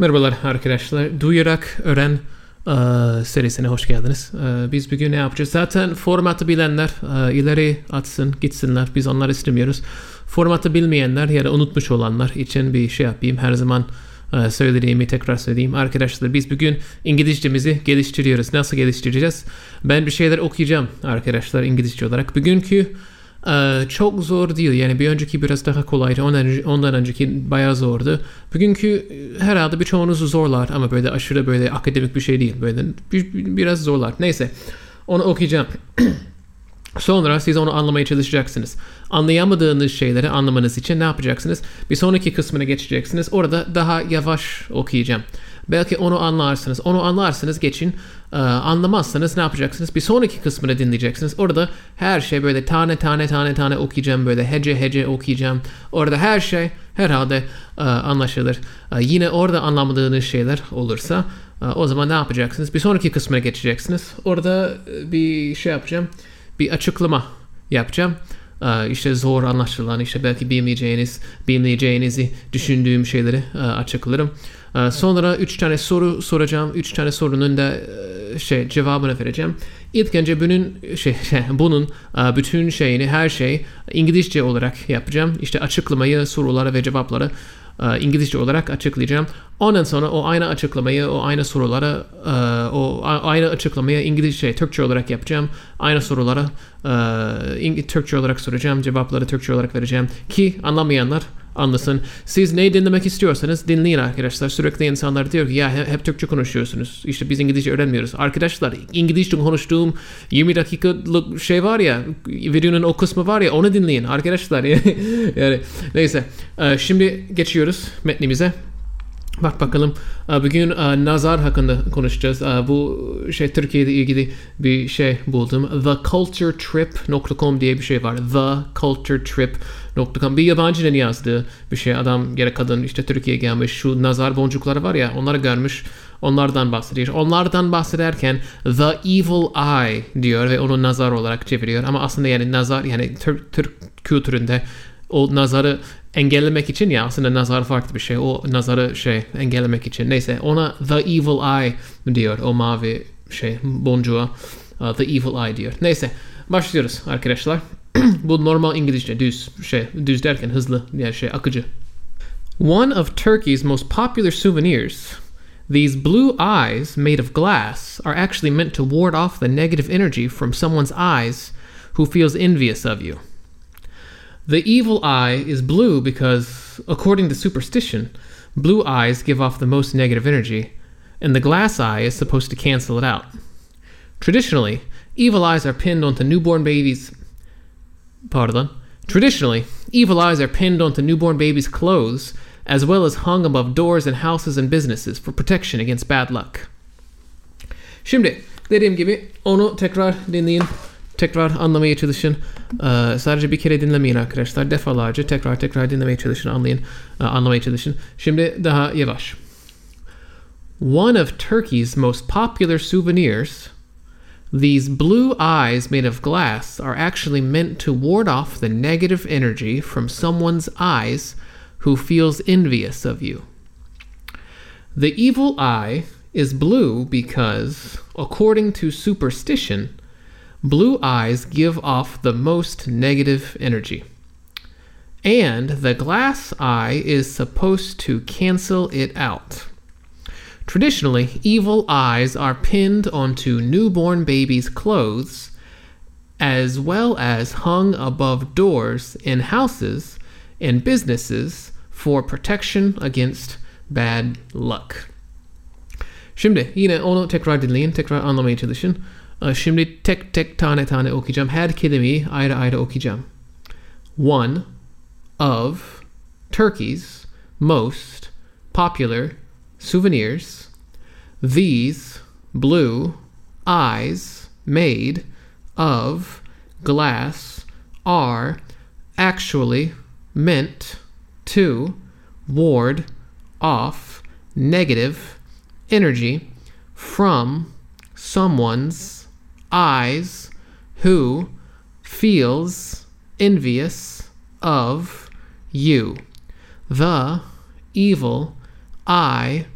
Merhabalar arkadaşlar. Duyarak Öğren e, serisine hoş geldiniz. E, biz bugün ne yapacağız? Zaten formatı bilenler e, ileri atsın, gitsinler. Biz onları istemiyoruz. Formatı bilmeyenler ya da unutmuş olanlar için bir şey yapayım. Her zaman söylediğimi tekrar söyleyeyim. Arkadaşlar biz bugün İngilizcemizi geliştiriyoruz. Nasıl geliştireceğiz? Ben bir şeyler okuyacağım arkadaşlar İngilizce olarak. Bugünkü çok zor değil. Yani bir önceki biraz daha kolaydı. Ondan, ondan önceki bayağı zordu. Bugünkü e, herhalde birçoğunuzu zorlar ama böyle aşırı böyle akademik bir şey değil. Böyle bir, biraz zorlar. Neyse. Onu okuyacağım. Sonra siz onu anlamaya çalışacaksınız. Anlayamadığınız şeyleri anlamanız için ne yapacaksınız? Bir sonraki kısmına geçeceksiniz. Orada daha yavaş okuyacağım. Belki onu anlarsınız. Onu anlarsınız geçin. Ee, anlamazsanız ne yapacaksınız? Bir sonraki kısmını dinleyeceksiniz. Orada her şey böyle tane tane tane tane okuyacağım. Böyle hece hece okuyacağım. Orada her şey herhalde e, anlaşılır. E, yine orada anlamadığınız şeyler olursa e, o zaman ne yapacaksınız? Bir sonraki kısmına geçeceksiniz. Orada bir şey yapacağım. Bir açıklama yapacağım. İşte zor anlaşılan işte belki bilmeyeceğiniz, bilmeyeceğinizi düşündüğüm şeyleri açıklarım. Sonra üç tane soru soracağım. Üç tane sorunun da şey cevabını vereceğim. İlk önce bunun şey, bunun e, bütün şeyini her şey İngilizce olarak yapacağım. İşte açıklamayı, soruları ve cevapları e, İngilizce olarak açıklayacağım. Ondan sonra o aynı açıklamayı, o aynı soruları, o aynı açıklamayı İngilizce, Türkçe olarak yapacağım. Aynı soruları Türkçe olarak soracağım, cevapları Türkçe olarak vereceğim ki anlamayanlar anlasın. Siz ne dinlemek istiyorsanız dinleyin arkadaşlar. Sürekli insanlar diyor ki ya hep Türkçe konuşuyorsunuz. İşte biz İngilizce öğrenmiyoruz. Arkadaşlar İngilizce konuştuğum 20 dakikalık şey var ya videonun o kısmı var ya onu dinleyin arkadaşlar. yani neyse. Ee, şimdi geçiyoruz metnimize. Bak bakalım bugün nazar hakkında konuşacağız. Bu şey Türkiye'de ilgili bir şey buldum. TheCultureTrip.com diye bir şey var. TheCultureTrip.com bir yabancının yazdığı bir şey. Adam gerek kadın işte Türkiye'ye gelmiş. Şu nazar boncukları var ya onları görmüş. Onlardan bahsediyor. Onlardan bahsederken The Evil Eye diyor ve onu nazar olarak çeviriyor. Ama aslında yani nazar yani Türk, Türk kültüründe o nazarı engellemek için ya aslında nazar farklı bir şey. O nazarı şey engellemek için. Neyse ona the evil eye diyor. O mavi şey boncuğa uh, the evil eye diyor. Neyse başlıyoruz arkadaşlar. Bu normal İngilizce düz şey düz derken hızlı yani şey akıcı. One of Turkey's most popular souvenirs These blue eyes made of glass are actually meant to ward off the negative energy from someone's eyes who feels envious of you. The evil eye is blue because, according to superstition, blue eyes give off the most negative energy, and the glass eye is supposed to cancel it out. Traditionally, evil eyes are pinned onto newborn babies. Pardon. Traditionally, evil eyes are pinned onto newborn babies' clothes, as well as hung above doors in houses and businesses for protection against bad luck. Şimdi dediğim gibi onu tekrar dinleyin. tekrar anlamaya çalışın. Ee, sadece bir kere dinlemeyin arkadaşlar. Defalarca tekrar tekrar dinlemeye çalışın, anlayın, e, anlamaya çalışın. Şimdi daha yavaş. One of Turkey's most popular souvenirs, these blue eyes made of glass are actually meant to ward off the negative energy from someone's eyes who feels envious of you. The evil eye is blue because, according to superstition, blue eyes give off the most negative energy. And the glass eye is supposed to cancel it out. Traditionally, evil eyes are pinned onto newborn babies' clothes, as well as hung above doors in houses and businesses for protection against bad luck. Şimdi yine onu tekrar dinleyin, tekrar anlamaya çalışın. Şimdi tek tek tane tane okuyacağım. Her kelimeyi ayrı ayrı okuyacağım. One of Turkey's most popular souvenirs. These blue eyes made of glass are actually meant to ward off negative energy from someone's eyes who feels envious of you. The evil eye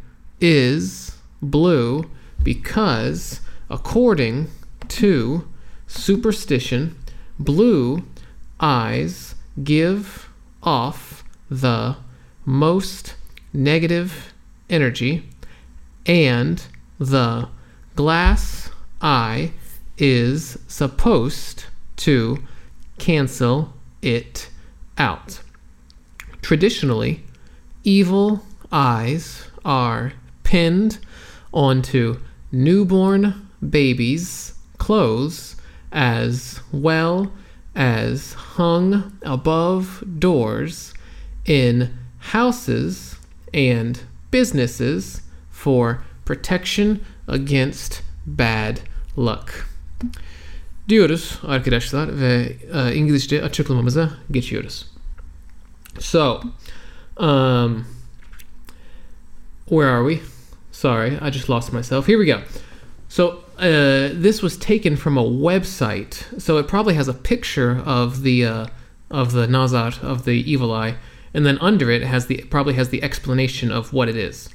is blue because, according to superstition, blue eyes give off the most negative energy, and the glass eye is supposed to cancel it out. Traditionally, evil eyes are pinned onto newborn babies' clothes as well as hung above doors in houses and businesses for protection against bad luck. Diyoruz arkadaşlar ve İngilizce açıklamamıza geçiyoruz. So, um, where are we? Sorry, I just lost myself. Here we go. So uh, this was taken from a website, so it probably has a picture of the uh, of the Nazar of the evil eye, and then under it has the probably has the explanation of what it is.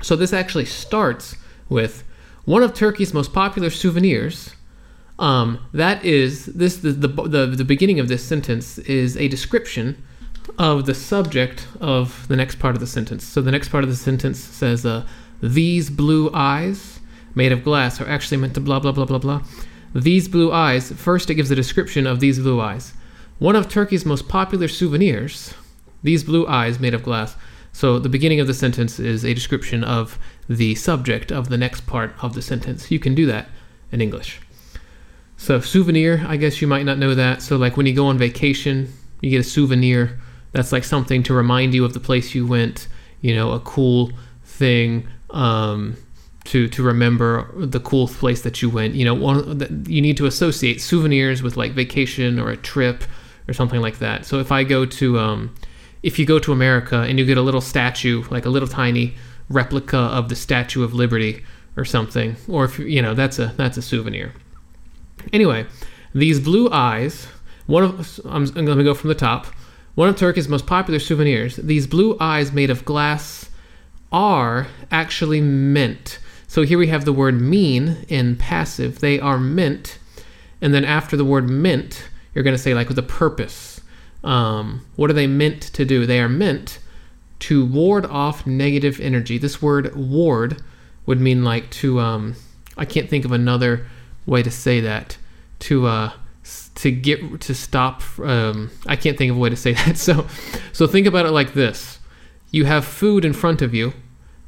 So this actually starts with one of Turkey's most popular souvenirs. Um, that is this the, the the the beginning of this sentence is a description of the subject of the next part of the sentence. So the next part of the sentence says, uh, "These blue eyes." made of glass are actually meant to blah blah blah blah blah. These blue eyes, first it gives a description of these blue eyes. One of Turkey's most popular souvenirs, these blue eyes made of glass. So the beginning of the sentence is a description of the subject of the next part of the sentence. You can do that in English. So souvenir, I guess you might not know that. So like when you go on vacation, you get a souvenir. That's like something to remind you of the place you went, you know, a cool thing. Um, to to remember the cool place that you went. You know, one, you need to associate souvenirs with like vacation or a trip or something like that. So if I go to um, if you go to America and you get a little statue, like a little tiny replica of the Statue of Liberty or something, or if you you know that's a that's a souvenir. Anyway, these blue eyes. One of I'm, I'm going to go from the top. One of Turkey's most popular souvenirs. These blue eyes made of glass are actually meant so here we have the word mean in passive. They are meant, and then after the word meant, you're going to say like with a purpose. Um, what are they meant to do? They are meant to ward off negative energy. This word ward would mean like to. Um, I can't think of another way to say that. To uh, to get to stop. Um, I can't think of a way to say that. So so think about it like this: you have food in front of you.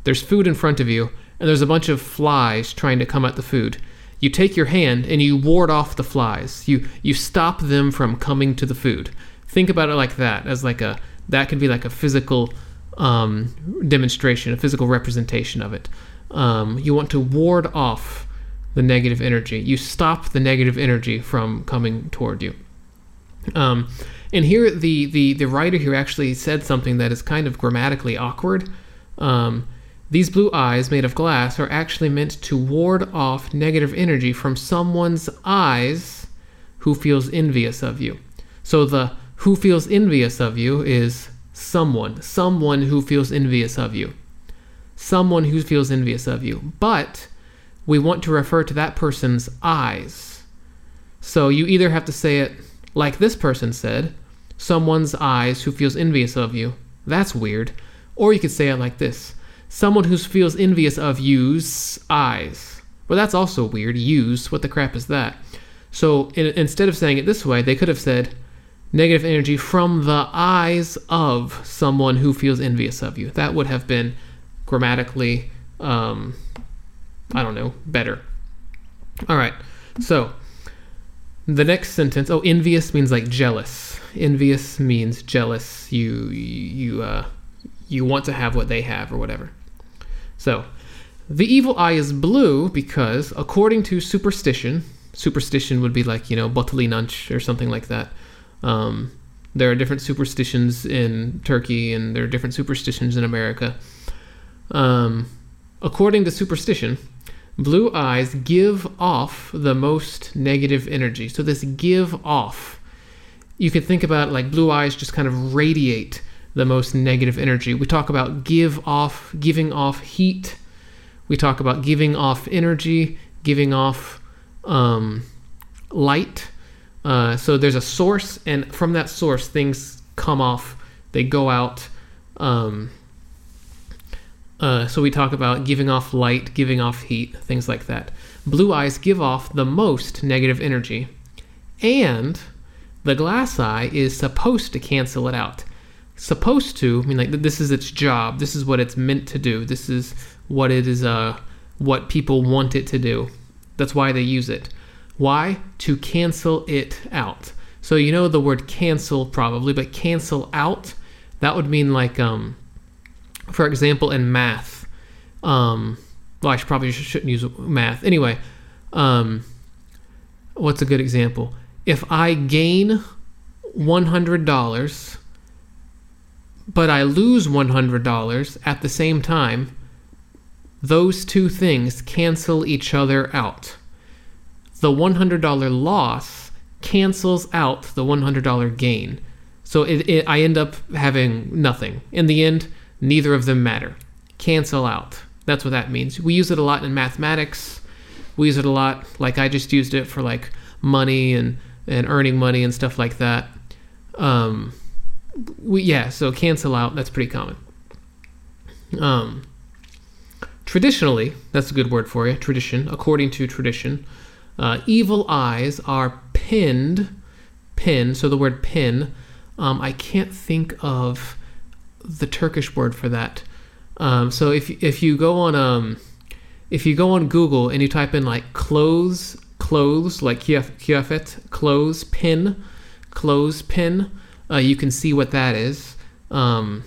There's food in front of you and there's a bunch of flies trying to come at the food. You take your hand and you ward off the flies. You you stop them from coming to the food. Think about it like that, as like a that could be like a physical um, demonstration, a physical representation of it. Um, you want to ward off the negative energy. You stop the negative energy from coming toward you. Um, and here, the, the the writer here actually said something that is kind of grammatically awkward. Um, these blue eyes made of glass are actually meant to ward off negative energy from someone's eyes who feels envious of you. So the who feels envious of you is someone, someone who feels envious of you. Someone who feels envious of you. But we want to refer to that person's eyes. So you either have to say it like this person said, someone's eyes who feels envious of you. That's weird. Or you could say it like this someone who feels envious of you's eyes. Well, that's also weird. Use, what the crap is that? So in, instead of saying it this way, they could have said negative energy from the eyes of someone who feels envious of you. That would have been grammatically, um, I don't know, better. All right. So the next sentence. Oh, envious means like jealous. Envious means jealous. You you uh, you want to have what they have or whatever. So, the evil eye is blue because, according to superstition, superstition would be like, you know, botuli nunch or something like that. Um, there are different superstitions in Turkey and there are different superstitions in America. Um, according to superstition, blue eyes give off the most negative energy. So, this give off, you could think about like blue eyes just kind of radiate the most negative energy. We talk about give off, giving off heat. We talk about giving off energy, giving off um, light. Uh, so there's a source, and from that source, things come off. They go out. Um, uh, so we talk about giving off light, giving off heat, things like that. Blue eyes give off the most negative energy, and the glass eye is supposed to cancel it out. Supposed to I mean like this is its job. This is what it's meant to do. This is what it is. Uh, what people want it to do. That's why they use it. Why? To cancel it out. So you know the word cancel probably, but cancel out that would mean like um, for example in math. Um, well, I should probably shouldn't use math anyway. Um, what's a good example? If I gain one hundred dollars, but I lose one hundred dollars at the same time, those two things cancel each other out. The $100 loss cancels out the $100 gain. So it, it, I end up having nothing. In the end, neither of them matter. Cancel out. That's what that means. We use it a lot in mathematics. We use it a lot, like I just used it for like money and, and earning money and stuff like that. Um, we, yeah, so cancel out, that's pretty common. Um, traditionally, that's a good word for you, tradition, according to tradition, uh, evil eyes are pinned, pin, so the word pin, um, I can't think of the Turkish word for that. Um, so if, if you go on um, if you go on Google and you type in like clothes, clothes like kıyafet, clothes pin, clothes pin, uh, you can see what that is. Um,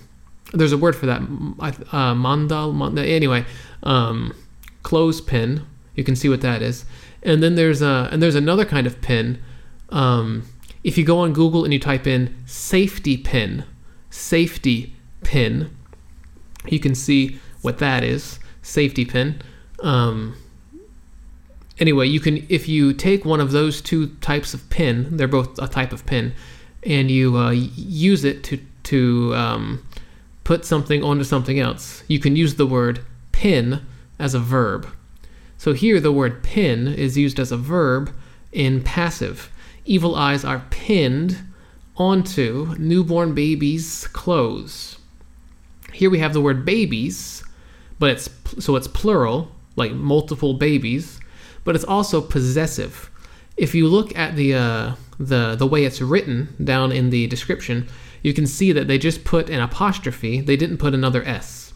there's a word for that, uh, mandal. mandal anyway, um, clothespin. You can see what that is. And then there's a and there's another kind of pin. Um, if you go on Google and you type in safety pin, safety pin, you can see what that is. Safety pin. Um, anyway, you can if you take one of those two types of pin, they're both a type of pin, and you uh, use it to to um, put something onto something else. You can use the word pin as a verb. So here the word pin is used as a verb in passive. Evil eyes are pinned onto newborn babies' clothes. Here we have the word babies, but it's so it's plural, like multiple babies, but it's also possessive. If you look at the uh, the the way it's written down in the description, you can see that they just put an apostrophe. They didn't put another s.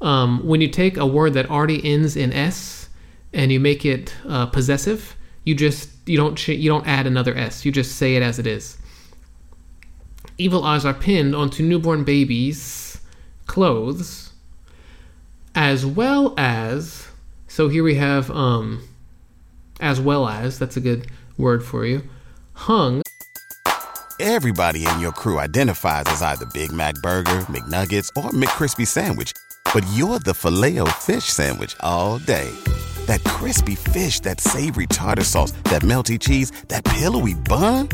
Um, when you take a word that already ends in s and you make it uh, possessive, you just you don't you don't add another s. You just say it as it is. Evil eyes are pinned onto newborn babies' clothes, as well as. So here we have um, as well as. That's a good word for you. Hung. Everybody in your crew identifies as either Big Mac Burger, McNuggets, or McCrispy Sandwich but you're the filet fish sandwich all day. That crispy fish, that savory tartar sauce, that melty cheese, that pillowy bun.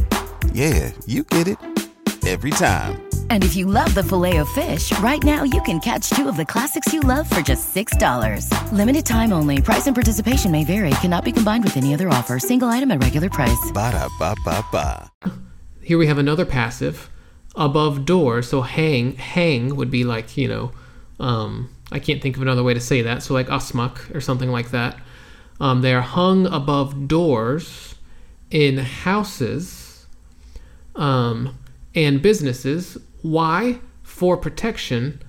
Yeah, you get it every time. And if you love the filet of fish, right now you can catch two of the classics you love for just $6. Limited time only. Price and participation may vary. Cannot be combined with any other offer. Single item at regular price. Ba da ba ba ba. Here we have another passive above door. So hang, hang would be like, you know, um, I can't think of another way to say that. So, like asmak or something like that. Um, they are hung above doors in houses um, and businesses. Why? For protection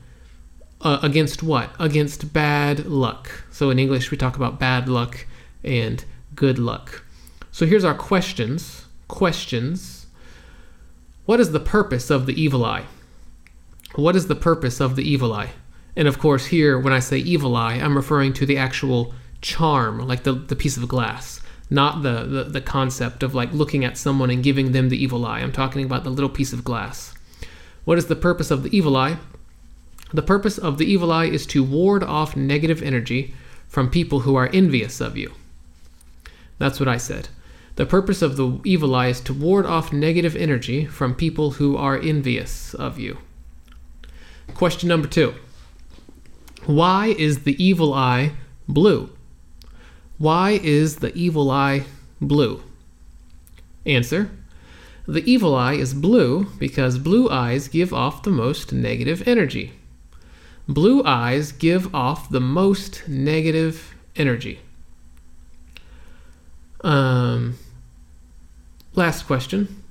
uh, against what? Against bad luck. So, in English, we talk about bad luck and good luck. So, here's our questions. Questions. What is the purpose of the evil eye? What is the purpose of the evil eye? And of course, here, when I say evil eye, I'm referring to the actual charm, like the, the piece of glass, not the, the, the concept of like looking at someone and giving them the evil eye. I'm talking about the little piece of glass. What is the purpose of the evil eye? The purpose of the evil eye is to ward off negative energy from people who are envious of you. That's what I said. The purpose of the evil eye is to ward off negative energy from people who are envious of you. Question number two. Why is the evil eye blue? Why is the evil eye blue? Answer. The evil eye is blue because blue eyes give off the most negative energy. Blue eyes give off the most negative energy. Um, last question.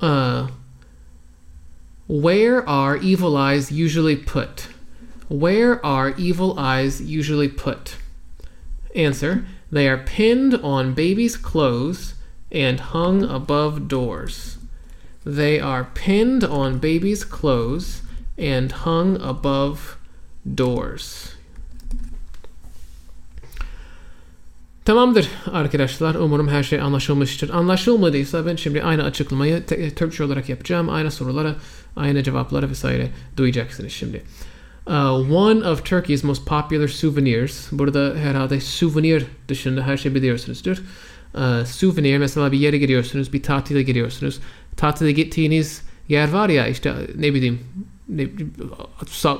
Uh, where are evil eyes usually put? Where are evil eyes usually put? Answer They are pinned on babies' clothes and hung above doors. They are pinned on babies' clothes and hung above doors. Tamamdır arkadaşlar. Umarım her şey anlaşılmıştır. Anlaşılmadıysa ben şimdi aynı açıklamayı Türkçe olarak yapacağım. Aynı sorulara, aynı cevaplara vesaire duyacaksınız şimdi. Uh, one of Turkey's most popular souvenirs. Burada herhalde souvenir dışında her şey biliyorsunuzdur. Uh, souvenir mesela bir yere gidiyorsunuz, bir tatile gidiyorsunuz. Tatile gittiğiniz yer var ya işte ne bileyim ne,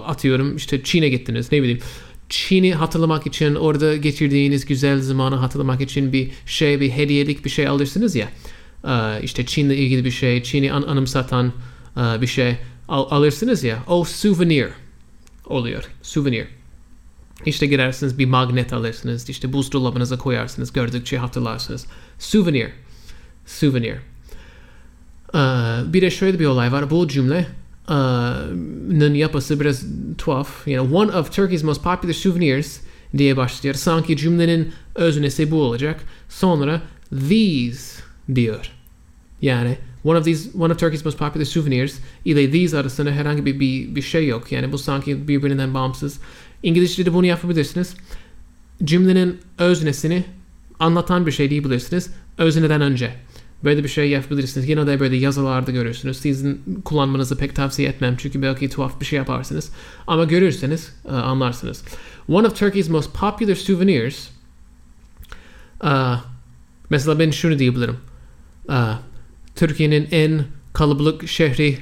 atıyorum işte Çin'e gittiniz ne bileyim. Çin'i hatırlamak için orada geçirdiğiniz güzel zamanı hatırlamak için bir şey bir hediyelik bir şey alırsınız ya. Uh, işte Çin'le ilgili bir şey, Çin'i an- anımsatan uh, bir şey al- alırsınız ya. O souvenir oluyor. Souvenir. İşte gidersiniz bir magnet alırsınız. işte buzdolabınıza koyarsınız. Gördükçe hatırlarsınız. Souvenir. Souvenir. Ee, bir de şöyle bir olay var. Bu cümle nın yapısı biraz tuhaf. Know, one of Turkey's most popular souvenirs diye başlıyor. Sanki cümlenin öznesi bu olacak. Sonra these diyor. Yani one of these one of Turkey's most popular souvenirs ile these arasında herhangi bir, bir, bir şey yok. Yani bu sanki birbirinden bağımsız. İngilizce'de bunu yapabilirsiniz. Cümlenin öznesini anlatan bir şey diyebilirsiniz. Özneden önce. Böyle bir şey yapabilirsiniz. Yine de böyle yazılarda görürsünüz. Sizin kullanmanızı pek tavsiye etmem. Çünkü belki tuhaf bir şey yaparsınız. Ama görürseniz e, anlarsınız. One of Turkey's most popular souvenirs e, mesela ben şunu diyebilirim. E, Türkiye'nin en kalabalık şehri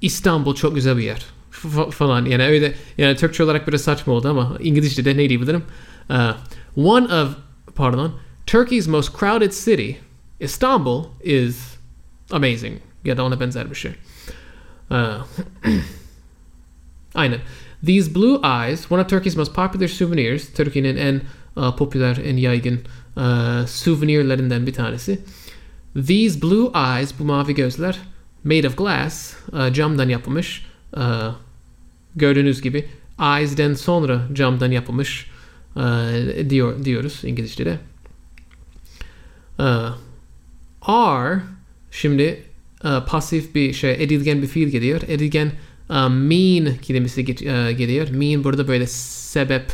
İstanbul çok güzel bir yer F- falan yani öyle yani Türkçe olarak biraz saçma oldu ama İngilizce'de ne diyebilirim? Uh, one of pardon Turkey's most crowded city Istanbul is amazing ya da ona benzer bir şey. Uh, aynen. These blue eyes, one of Turkey's most popular souvenirs, Türkiye'nin en uh, popüler, en yaygın uh, souvenirlerinden bir tanesi. These blue eyes, bu mavi gözler, made of glass, uh, camdan yapılmış. Uh, gördüğünüz gibi eyes'den sonra camdan yapılmış uh, diyor diyoruz İngilizce'de. Are şimdi pasif bir şey, edilgen bir fiil geliyor. Edilgen mean kelimesi geliyor. Mean burada böyle sebep,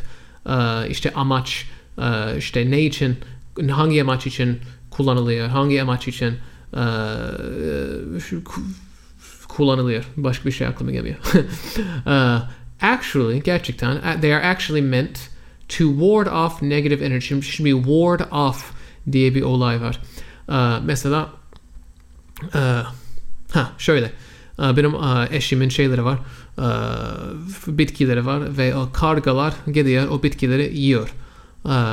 işte amaç, işte ne için, hangi amaç için kullanılıyor, hangi amaç için kullanılıyor. Başka bir şey aklıma gelmiyor. uh, actually, gerçekten, uh, they are actually meant to ward off negative energy. Şimdi, şimdi ward off diye bir olay var. Uh, mesela uh, ha şöyle benim eşimin şeyleri var bitkileri var ve o kargalar geliyor o bitkileri yiyor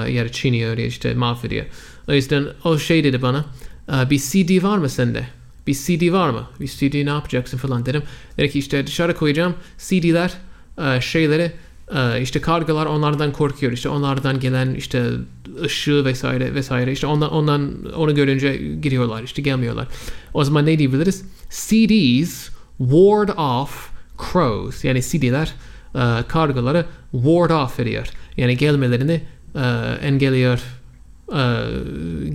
ya da çiğniyor işte mahvediyor o yüzden o şey dedi bana uh, bir CD var mı sende? Bir CD var mı? Bir CD ne yapacaksın falan dedim. Dedi ki işte dışarı koyacağım CD'ler uh, şeyleri uh, işte kargalar onlardan korkuyor. İşte onlardan gelen işte ışığı vesaire vesaire. İşte ondan, ondan onu görünce gidiyorlar işte gelmiyorlar. O zaman ne diyebiliriz? CDs ward off crows. Yani CD'ler uh, kargaları ward off ediyor. Yani gelmelerini engelliyor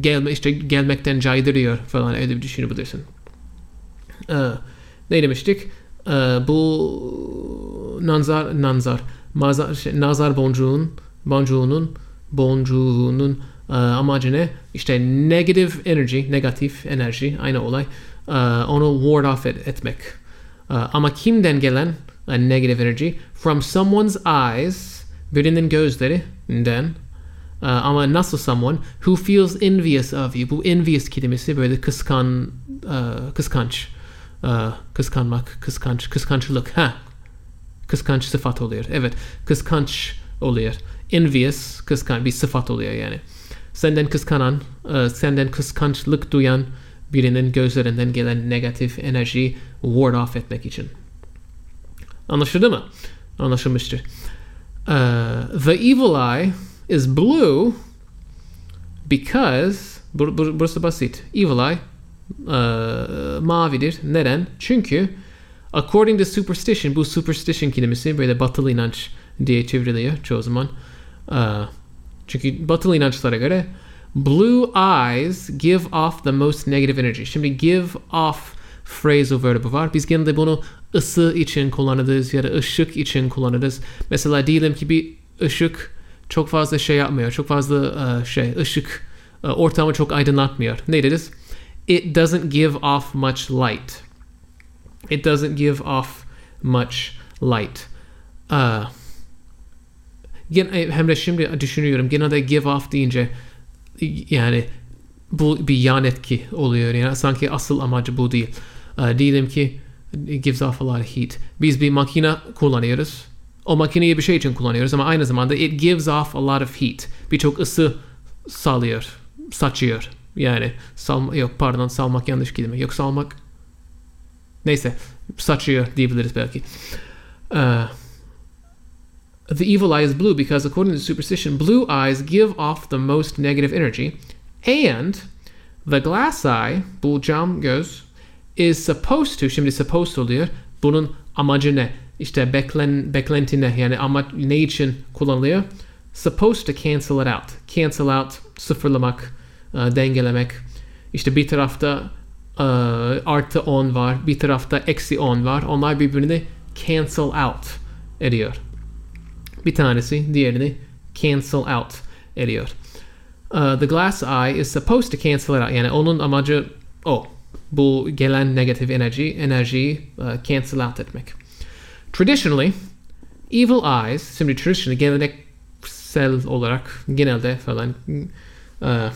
gelme işte gelmekten caydırıyor falan öyle bir düşünebilirsin. Uh, ne demiştik? Uh, bu nazar nazar mazar, şey, nazar boncuğun boncuğunun boncuğunun uh, amacı ne? İşte negative energy, negatif enerji aynı olay. Onu ward off et, etmek. Ama kimden gelen uh, negative energy? From someone's eyes, birinin gözlerinden ama nasıl someone who feels envious of you. Bu envious kelimesi böyle kıskan, uh, kıskanç. Aa, kıskanmak, kıskanç, kıskançlık. Ha. Kıskanç sıfat oluyor. Evet. Kıskanç oluyor. Envious, kıskan bir sıfat oluyor yani. Senden kıskanan, e, senden kıskançlık duyan birinin gözlerinden gelen negatif enerji ward off etmek için. Anlaşıldı mı? Anlaşılmıştır. Uh, the evil eye is blue because bur- bur- burası basit. Evil eye uh, mavidir. Neden? Çünkü according to superstition bu superstition kelimesi böyle batılı inanç diye çevriliyor çoğu zaman. Uh, çünkü batılı inançlara göre blue eyes give off the most negative energy. Şimdi give off phrasal verbi var. Biz genelde bunu ısı için kullanırız ya da ışık için kullanırız. Mesela diyelim ki bir ışık çok fazla şey yapmıyor. Çok fazla uh, şey ışık uh, ortamı çok aydınlatmıyor. Ne deriz? It doesn't give off much light. It doesn't give off much light. Uh, gen, e, hem de şimdi düşünüyorum genelde give off deyince yani bu bir yan etki oluyor. Yani sanki asıl amacı bu değil. Uh, diyelim ki it gives off a lot of heat. Biz bir makine kullanıyoruz. O makineyi bir şey için kullanıyoruz ama aynı zamanda it gives off a lot of heat. Birçok ısı salıyor, saçıyor. Yani sal yok pardon salmak yanlış kelime. Yok salmak neyse saçıyor diyebiliriz belki. Uh, the evil eye is blue because according to superstition, blue eyes give off the most negative energy and the glass eye, bu cam göz, is supposed to, şimdi supposed oluyor. Bunun amacı ne? İşte beklen, beklenti ne? Yani amaç ne için kullanılıyor? Supposed to cancel it out. Cancel out, sıfırlamak, uh, dengelemek. İşte bir tarafta uh, artı 10 var, bir tarafta eksi 10 var. Onlar birbirini cancel out ediyor. Bir tanesi diğerini cancel out ediyor. Uh, the glass eye is supposed to cancel it out. Yani onun amacı o. Bu gelen negatif enerji, enerjiyi uh, cancel out etmek. Traditionally, evil eyes, şimdi traditionally geleneksel olarak genelde falan uh,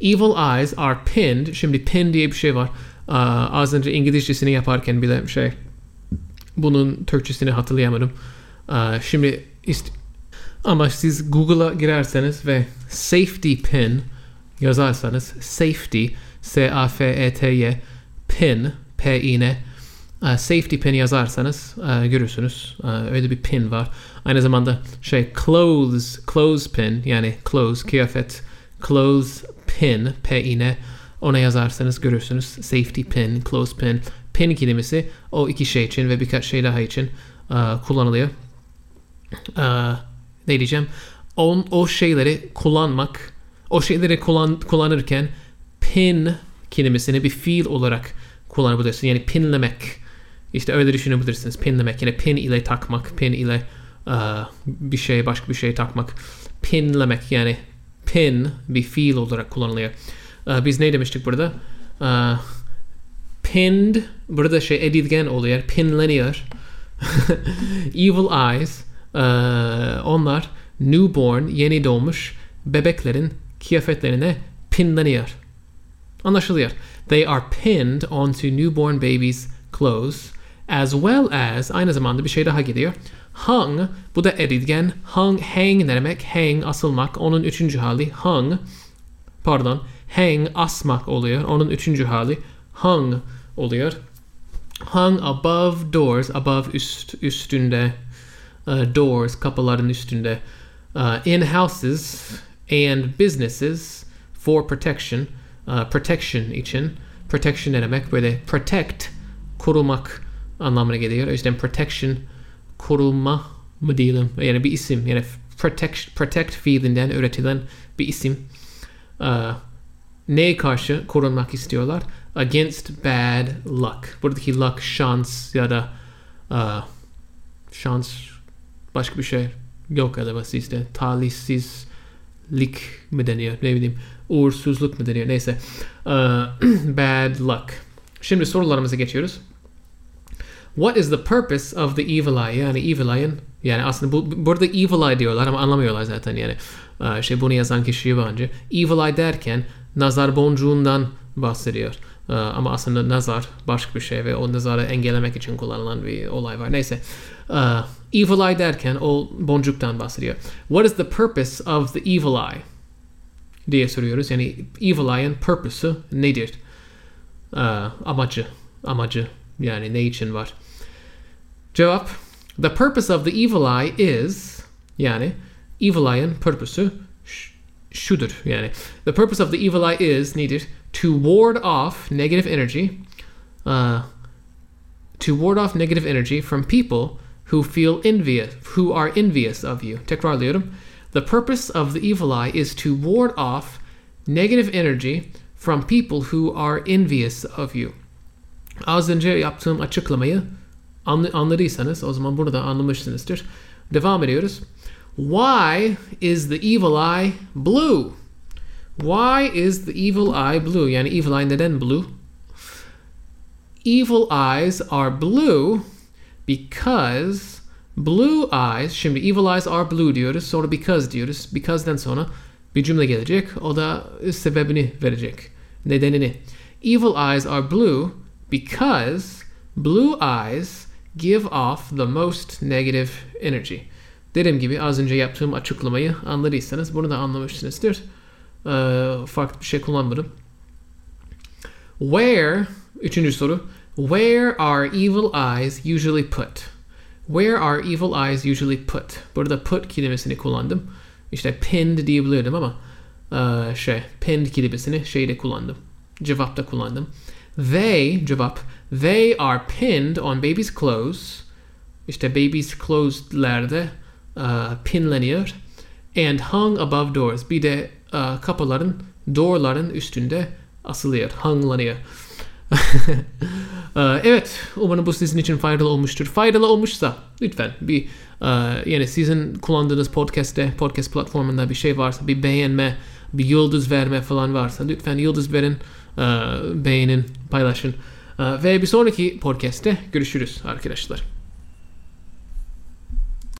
evil eyes are pinned. Şimdi pin diye bir şey var. Uh, az önce İngilizcesini yaparken bile şey bunun Türkçesini hatırlayamadım. Uh, şimdi ist ama siz Google'a girerseniz ve safety pin yazarsanız safety S-A-F-E-T-Y pin P-I-N safety pin yazarsanız uh, görürsünüz. Uh, öyle bir pin var. Aynı zamanda şey clothes clothes pin yani clothes kıyafet clothes pin P-I-N ona yazarsanız görürsünüz. Safety pin, clothes pin. Pin kelimesi o iki şey için ve birkaç şey daha için uh, kullanılıyor. Uh, ne diyeceğim? On, o şeyleri kullanmak, o şeyleri kullan, kullanırken pin kelimesini bir fiil olarak kullanabilirsin. Yani pinlemek. İşte öyle düşünebilirsiniz. Pinlemek. Yani pin ile takmak. Pin ile uh, bir şey başka bir şey takmak. Pinlemek yani pin bir fiil olarak kullanılıyor. Uh, biz ne demiştik burada? Uh, pinned burada şey edilgen oluyor. Pinleniyor. Evil eyes uh, onlar newborn yeni doğmuş bebeklerin kıyafetlerine pinleniyor. Anlaşılıyor. They are pinned onto newborn babies' clothes as well as aynı zamanda bir şey daha geliyor. Hung bu da edilgen. Hung, hang ne demek? Hang asılmak. Onun üçüncü hali hung. Pardon. Hang asmak oluyor. Onun üçüncü hali hung oluyor. Hung above doors. Above üst, üstünde. Uh, doors kapıların üstünde. Uh, in houses and businesses for protection. Uh, protection için. Protection ne demek? Böyle protect korumak anlamına geliyor. O yüzden protection koruma mı diyelim? Yani bir isim. Yani protect, protect fiilinden üretilen bir isim. Uh, neye karşı korunmak istiyorlar? Against bad luck. Buradaki luck şans ya da uh, şans başka bir şey yok galiba sizde. Talihsizlik mi deniyor? Ne bileyim. Uğursuzluk mu deniyor? Neyse. Uh, bad luck. Şimdi sorularımıza geçiyoruz. What is the purpose of the evil eye? Yani evil eye'ın yani aslında bu, burada evil eye diyorlar ama anlamıyorlar zaten yani. Uh, şey bunu yazan kişi yabancı. Evil eye derken nazar boncuğundan bahsediyor. Ee, ama aslında nazar başka bir şey ve o nazarı engellemek için kullanılan bir olay var. Neyse. Ee, evil eye derken o boncuktan bahsediyor. What is the purpose of the evil eye? diye soruyoruz. Yani evil eye'ın purpose'u nedir? Ee, amacı. Amacı. Yani ne var? Cevap. The purpose of the evil eye is yani evil eye'ın purpose'u ş- şudur. Yani the purpose of the evil eye is nedir? To ward off negative energy uh, to ward off negative energy from people who feel envious, who are envious of you. Tekrarlıyorum. The purpose of the evil eye is to ward off negative energy from people who are envious of you. Az önce yaptığım açıklamayı anladıysanız o zaman bunu da anlamışsınızdır. Devam ediyoruz. Why is the evil eye blue? Why is the evil eye blue? Yani evil eye neden blue? Evil eyes are blue because blue eyes şimdi evil eyes are blue diyoruz sonra because diyoruz because'den sonra bir cümle gelecek o da sebebini verecek nedenini evil eyes are blue because blue eyes give off the most negative energy dediğim gibi az önce yaptığım açıklamayı anladıysanız bunu da anlamışsınızdır Ee, farklı bir şey kullanmadım Where, üçüncü soru. Where are evil eyes usually put? Where are evil eyes usually put? Burada put kelimesini kullandım. İşte pinned diyebilirdim ama eee, şey pinned kelimesini şeyde kullandım. Cevapta kullandım. They, cevap, they are pinned on baby's clothes. İşte baby's clothes'lerde eee, pinleniyor. And hung above doors. Bir de eee, kapıların, doorların üstünde asılıyor, hanglanıyor. Ee, evet, umarım bu sizin için faydalı olmuştur. Faydalı olmuşsa lütfen bir e, yani sizin kullandığınız podcast'te, podcast platformunda bir şey varsa, bir beğenme, bir yıldız verme falan varsa lütfen yıldız verin, e, beğenin, paylaşın. E, ve bir sonraki podcast'te görüşürüz arkadaşlar.